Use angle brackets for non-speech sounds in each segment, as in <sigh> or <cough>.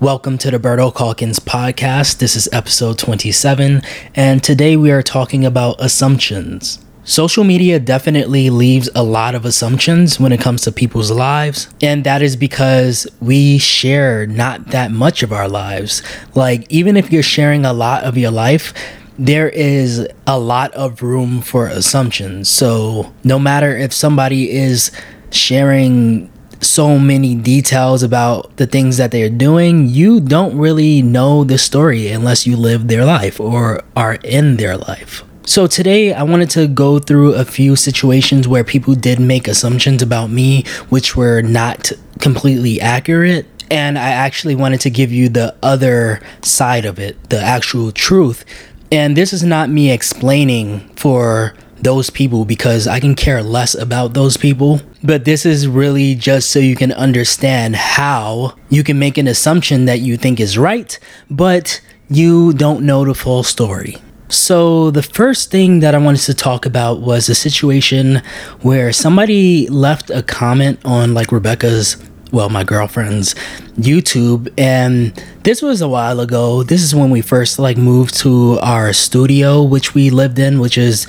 Welcome to the Berto Calkins podcast. This is episode 27, and today we are talking about assumptions. Social media definitely leaves a lot of assumptions when it comes to people's lives, and that is because we share not that much of our lives. Like, even if you're sharing a lot of your life, there is a lot of room for assumptions. So, no matter if somebody is sharing so many details about the things that they're doing, you don't really know the story unless you live their life or are in their life. So, today I wanted to go through a few situations where people did make assumptions about me, which were not completely accurate. And I actually wanted to give you the other side of it, the actual truth. And this is not me explaining for those people because I can care less about those people. But this is really just so you can understand how you can make an assumption that you think is right, but you don't know the full story. So, the first thing that I wanted to talk about was a situation where somebody left a comment on like Rebecca's well, my girlfriend's YouTube. And this was a while ago. This is when we first like moved to our studio, which we lived in, which is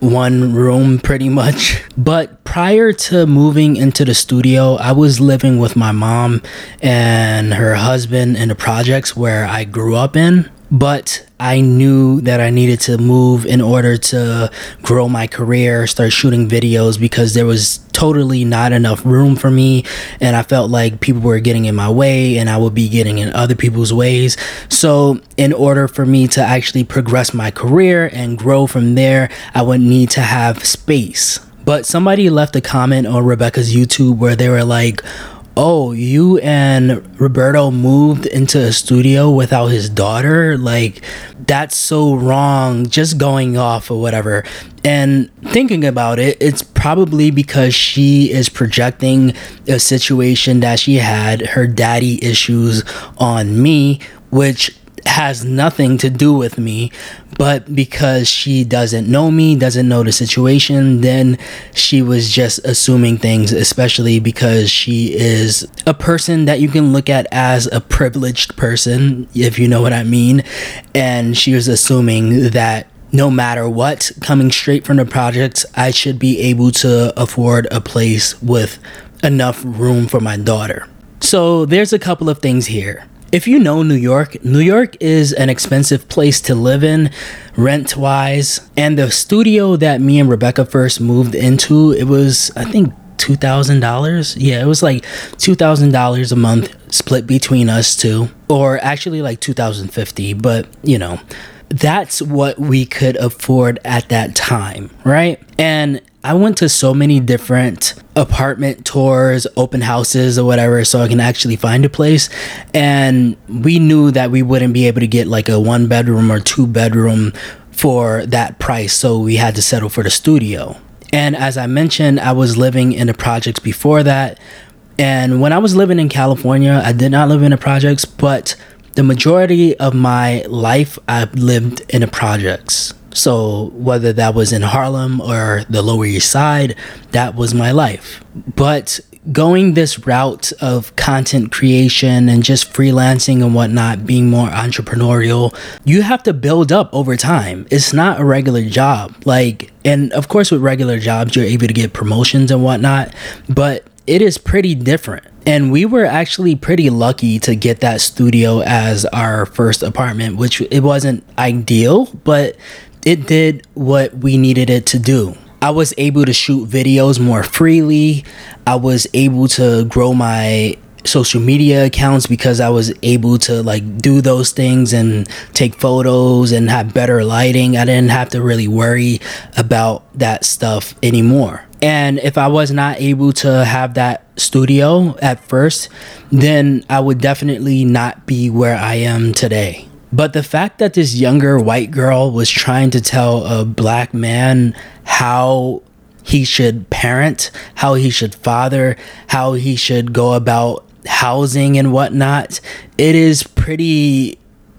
one room pretty much. But prior to moving into the studio, I was living with my mom and her husband in the projects where I grew up in but I knew that I needed to move in order to grow my career, start shooting videos because there was totally not enough room for me. And I felt like people were getting in my way and I would be getting in other people's ways. So, in order for me to actually progress my career and grow from there, I would need to have space. But somebody left a comment on Rebecca's YouTube where they were like, oh, you and Roberto moved into a studio without his daughter? Like, that's so wrong, just going off or whatever. And thinking about it, it's probably because she is projecting a situation that she had, her daddy issues on me, which has nothing to do with me, but because she doesn't know me, doesn't know the situation, then she was just assuming things, especially because she is a person that you can look at as a privileged person, if you know what I mean. And she was assuming that no matter what, coming straight from the projects, I should be able to afford a place with enough room for my daughter. So there's a couple of things here if you know New York, New York is an expensive place to live in, rent wise. And the studio that me and Rebecca first moved into, it was, I think, $2,000. Yeah, it was like $2,000 a month split between us two, or actually like 2050, but you know, that's what we could afford at that time, right? And I went to so many different apartment tours, open houses, or whatever, so I can actually find a place. And we knew that we wouldn't be able to get like a one bedroom or two bedroom for that price, so we had to settle for the studio. And as I mentioned, I was living in the projects before that. And when I was living in California, I did not live in the projects, but the majority of my life I lived in the projects. So whether that was in Harlem or the Lower East Side, that was my life. But going this route of content creation and just freelancing and whatnot, being more entrepreneurial, you have to build up over time. It's not a regular job. Like, and of course, with regular jobs, you're able to get promotions and whatnot, but it is pretty different. And we were actually pretty lucky to get that studio as our first apartment, which it wasn't ideal, but it did what we needed it to do. I was able to shoot videos more freely. I was able to grow my social media accounts because I was able to like do those things and take photos and have better lighting. I didn't have to really worry about that stuff anymore. And if I was not able to have that studio at first, then I would definitely not be where I am today. But the fact that this younger white girl was trying to tell a black man how he should parent, how he should father, how he should go about housing and whatnot, it is pretty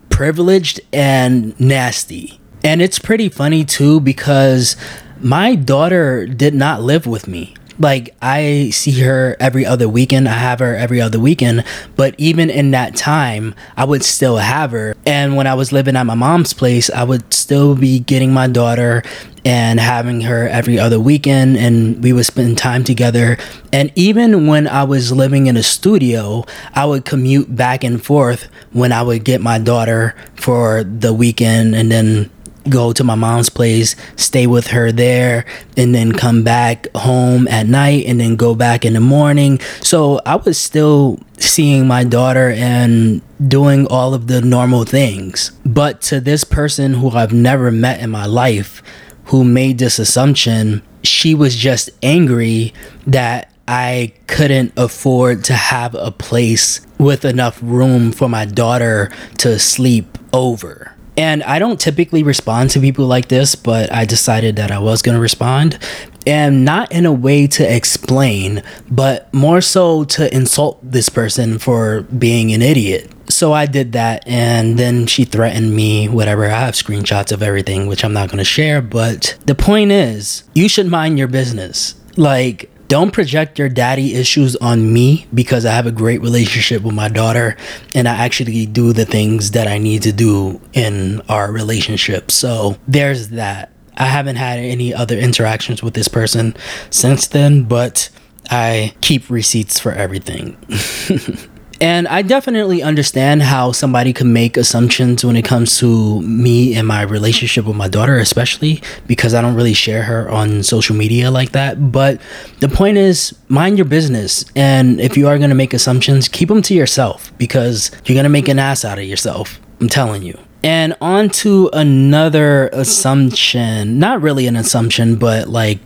privileged and nasty. And it's pretty funny too because my daughter did not live with me. Like I see her every other weekend. I have her every other weekend, but even in that time, I would still have her. And when I was living at my mom's place, I would still be getting my daughter and having her every other weekend and we would spend time together and even when i was living in a studio i would commute back and forth when i would get my daughter for the weekend and then go to my mom's place, stay with her there, and then come back home at night and then go back in the morning. So I was still seeing my daughter and doing all of the normal things. But to this person who I've never met in my life, who made this assumption, she was just angry that I couldn't afford to have a place with enough room for my daughter to sleep over. And I don't typically respond to people like this, but I decided that I was going to respond. And not in a way to explain, but more so to insult this person for being an idiot. So I did that, and then she threatened me, whatever. I have screenshots of everything, which I'm not going to share. But the point is, you should mind your business. Like, don't project your daddy issues on me because I have a great relationship with my daughter and I actually do the things that I need to do in our relationship. So there's that. I haven't had any other interactions with this person since then, but I keep receipts for everything. <laughs> And I definitely understand how somebody can make assumptions when it comes to me and my relationship with my daughter, especially because I don't really share her on social media like that. But the point is, mind your business. And if you are going to make assumptions, keep them to yourself because you're going to make an ass out of yourself. I'm telling you. And on to another assumption. Not really an assumption, but like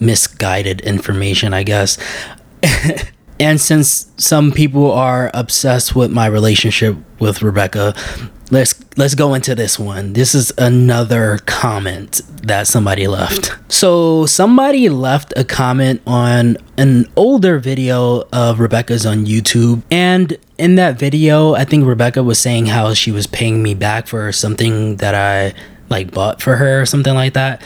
misguided information, I guess. <laughs> And since some people are obsessed with my relationship with Rebecca, let's let's go into this one. This is another comment that somebody left. So somebody left a comment on an older video of Rebecca's on YouTube and in that video, I think Rebecca was saying how she was paying me back for something that I like bought for her or something like that.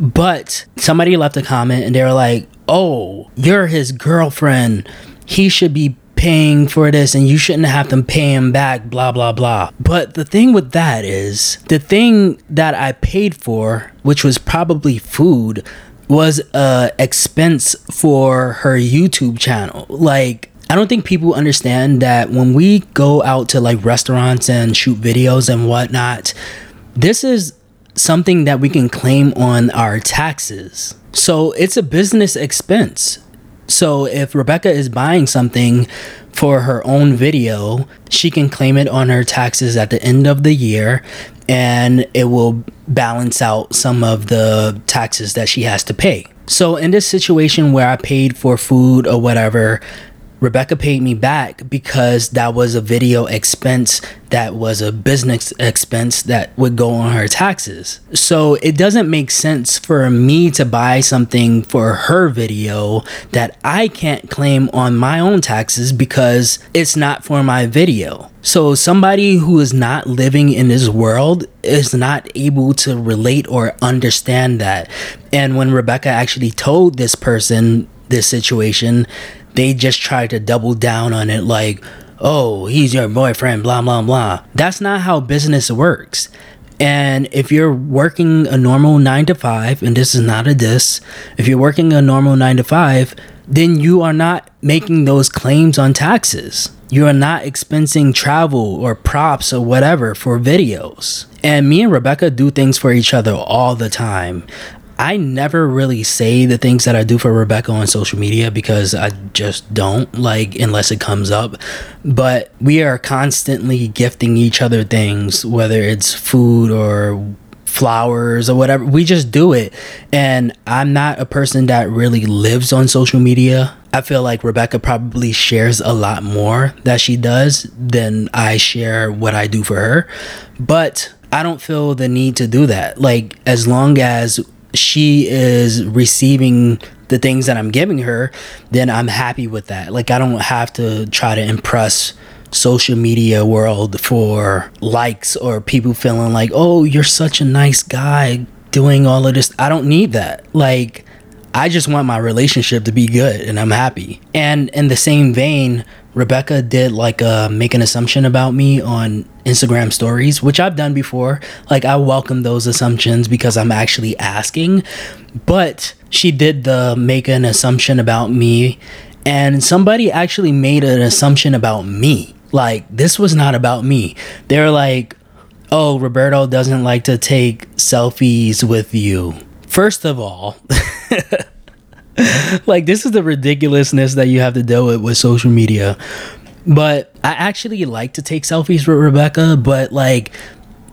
But somebody left a comment and they were like, oh, you're his girlfriend. He should be paying for this and you shouldn't have to pay him back, blah, blah, blah. But the thing with that is the thing that I paid for, which was probably food, was a expense for her YouTube channel. Like, I don't think people understand that when we go out to like restaurants and shoot videos and whatnot, this is something that we can claim on our taxes. So it's a business expense. So if Rebecca is buying something for her own video, she can claim it on her taxes at the end of the year and it will balance out some of the taxes that she has to pay. So in this situation where I paid for food or whatever, Rebecca paid me back because that was a video expense that was a business expense that would go on her taxes. So it doesn't make sense for me to buy something for her video that I can't claim on my own taxes because it's not for my video. So somebody who is not living in this world is not able to relate or understand that. And when Rebecca actually told this person this situation, they just try to double down on it like, oh, he's your boyfriend, blah, blah, blah. That's not how business works. And if you're working a normal nine to five, and this is not a diss, if you're working a normal nine to five, then you are not making those claims on taxes. You are not expensing travel or props or whatever for videos. And me and Rebecca do things for each other all the time. I never really say the things that I do for Rebecca on social media because I just don't like unless it comes up. But we are constantly gifting each other things, whether it's food or flowers or whatever. We just do it. And I'm not a person that really lives on social media. I feel like Rebecca probably shares a lot more that she does than I share what I do for her. But I don't feel the need to do that. Like, as long as she is receiving the things that I'm giving her, then I'm happy with that. Like I don't have to try to impress social media world for likes or people feeling like, "Oh, you're such a nice guy doing all of this." I don't need that. Like I just want my relationship to be good and I'm happy. And in the same vein, Rebecca did like a make an assumption about me on Instagram stories, which I've done before. Like I welcome those assumptions because I'm actually asking. But she did the make an assumption about me and somebody actually made an assumption about me. Like this was not about me. They're like, "Oh, Roberto doesn't like to take selfies with you." First of all, <laughs> <laughs> like this is the ridiculousness that you have to deal with with social media. But I actually like to take selfies with Rebecca, but like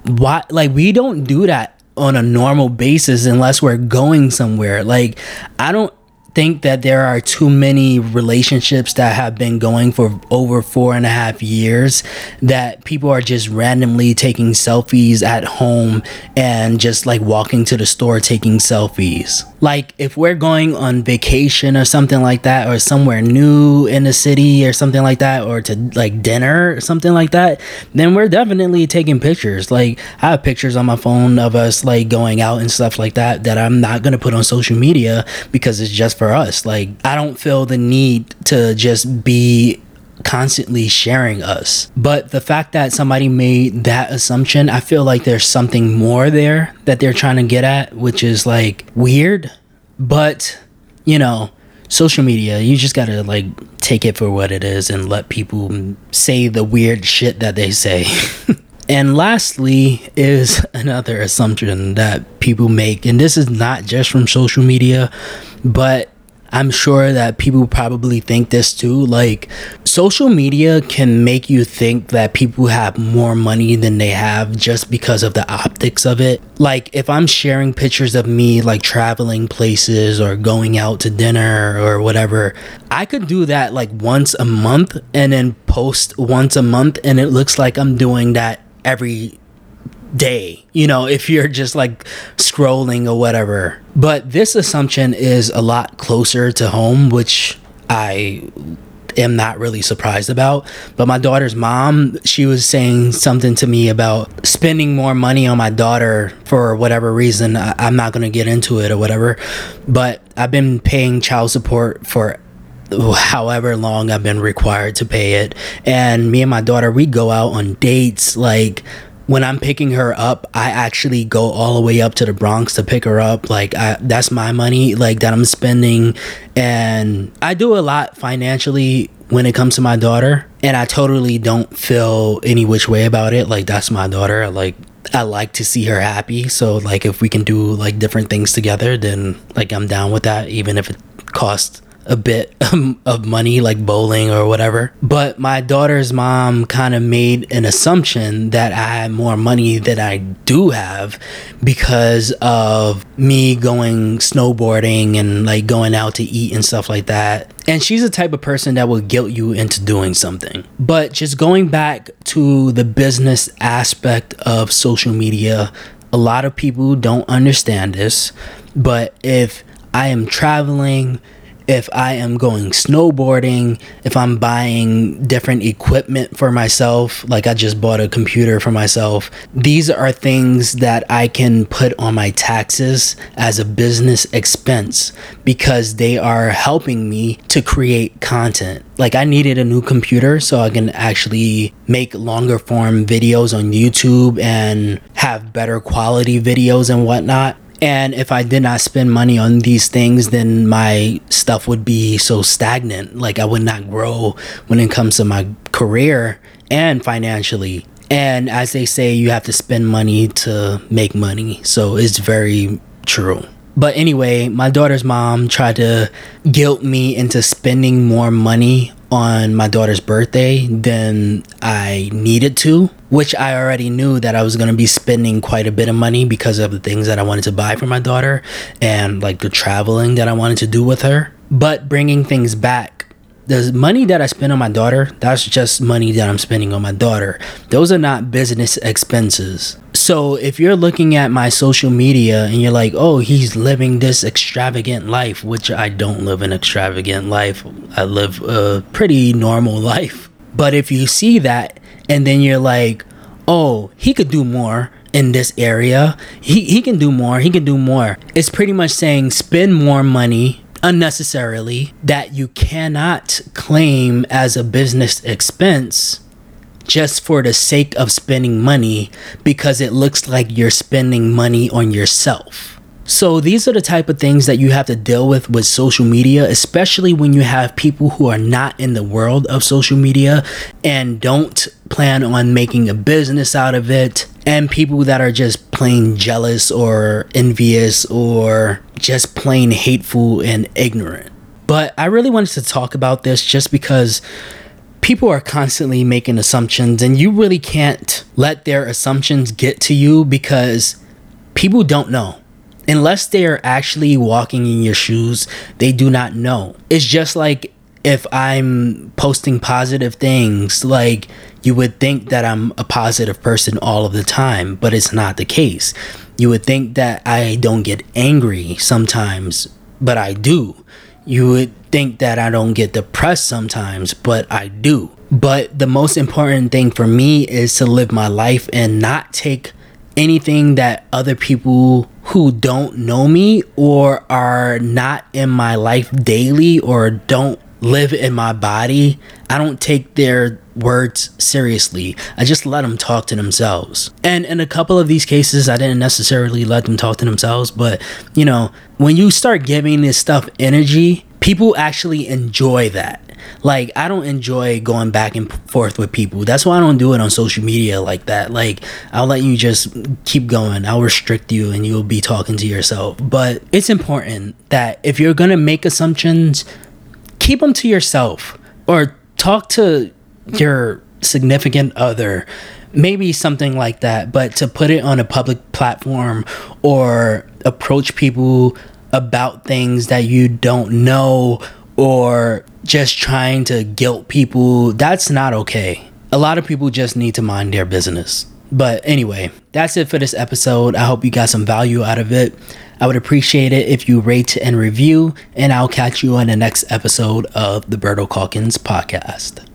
why like we don't do that on a normal basis unless we're going somewhere. Like I don't think that there are too many relationships that have been going for over four and a half years that people are just randomly taking selfies at home and just like walking to the store taking selfies. Like if we're going on vacation or something like that, or somewhere new in the city or something like that, or to like dinner or something like that, then we're definitely taking pictures. Like I have pictures on my phone of us like going out and stuff like that that I'm not gonna put on social media because it's just for us. Like I don't feel the need to just be constantly sharing us. But the fact that somebody made that assumption, I feel like there's something more there that they're trying to get at, which is like weird. But, you know, social media, you just gotta like take it for what it is and let people say the weird shit that they say. <laughs> and lastly, is <laughs> another assumption that people make, and this is not just from social media, but I'm sure that people probably think this too. Like, social media can make you think that people have more money than they have just because of the optics of it. Like, if I'm sharing pictures of me, like traveling places or going out to dinner or whatever, I could do that like once a month and then post once a month, and it looks like I'm doing that every day, you know, if you're just like scrolling or whatever. But this assumption is a lot closer to home, which I am not really surprised about. But my daughter's mom, she was saying something to me about spending more money on my daughter for whatever reason. I, am not going to get into it or whatever. But I've been paying child support for however long I've been required to pay it. And me and my daughter, we go out on dates like when I'm picking her up, I actually go all the way up to the Bronx to pick her up. Like I, that's my money, like that I'm spending, and I do a lot financially when it comes to my daughter, and I totally don't feel any which way about it. Like that's my daughter. Like I like to see her happy. So like if we can do like different things together, then like I'm down with that, even if it costs a bit <laughs> of money, like bowling or whatever. But my daughter's mom kind of made an assumption that I had more money than I do have because of me going snowboarding and like going out to eat and stuff like that. And she's the type of person that will guilt you into doing something. But just going back to the business aspect of social media, a lot of people don't understand this. But if I am traveling, if I am going snowboarding, if I'm buying different equipment for myself, like I just bought a computer for myself, these are things that I can put on my taxes as a business expense because they are helping me to create content. Like I needed a new computer so I can actually make longer form videos on YouTube and have better quality videos and whatnot. And if I did not spend money on these things, then my stuff would be so stagnant. Like I would not grow when it comes to my career and financially. And as they say, you have to spend money to make money. So it's very true. But anyway, my daughter's mom tried to guilt me into spending more money on my daughter's birthday than I needed to, which I already knew that I was going to be spending quite a bit of money because of the things that I wanted to buy for my daughter and like the traveling that I wanted to do with her. But bringing things back the money that I spend on my daughter, that's just money that I'm spending on my daughter. Those are not business expenses. So if you're looking at my social media and you're like, oh, he's living this extravagant life, which I don't live an extravagant life, I live a pretty normal life. But if you see that and then you're like, oh, he could do more, in this area, he, he can do more. He can do more. It's pretty much saying spend more money unnecessarily that you cannot claim as a business expense just for the sake of spending money because it looks like you're spending money on yourself. So these are the type of things that you have to deal with with social media, especially when you have people who are not in the world of social media and don't plan on making a business out of it and people that are just plain jealous or envious or just plain hateful and ignorant. But I really wanted to talk about this just because people are constantly making assumptions and you really can't let their assumptions get to you because people don't know unless they are actually walking in your shoes, they do not know. It's just like if I'm posting positive things, like you would think that I'm a positive person all of the time, but it's not the case. You would think that I don't get angry sometimes, but I do. You would think that I don't get depressed sometimes, but I do. But the most important thing for me is to live my life and not take anything that other people who don't know me or are not in my life daily or don't live in my body, I don't take their words seriously. I just let them talk to themselves. And in a couple of these cases, I didn't necessarily let them talk to themselves, but you know, when you start giving this stuff energy, people actually enjoy that. Like I don't enjoy going back and forth with people. That's why I don't do it on social media like that. Like I'll let you just keep going. I'll restrict you and you'll be talking to yourself. But it's important that if you're going to make assumptions, keep them to yourself or talk to your significant other maybe something like that but to put it on a public platform or approach people about things that you don't know or just trying to guilt people, that's not okay. A lot of people just need to mind their business. But anyway, that's it for this episode. I hope you got some value out of it. I would appreciate it if you rate and review, and I'll catch you on the next episode of the Berto Calkins podcast.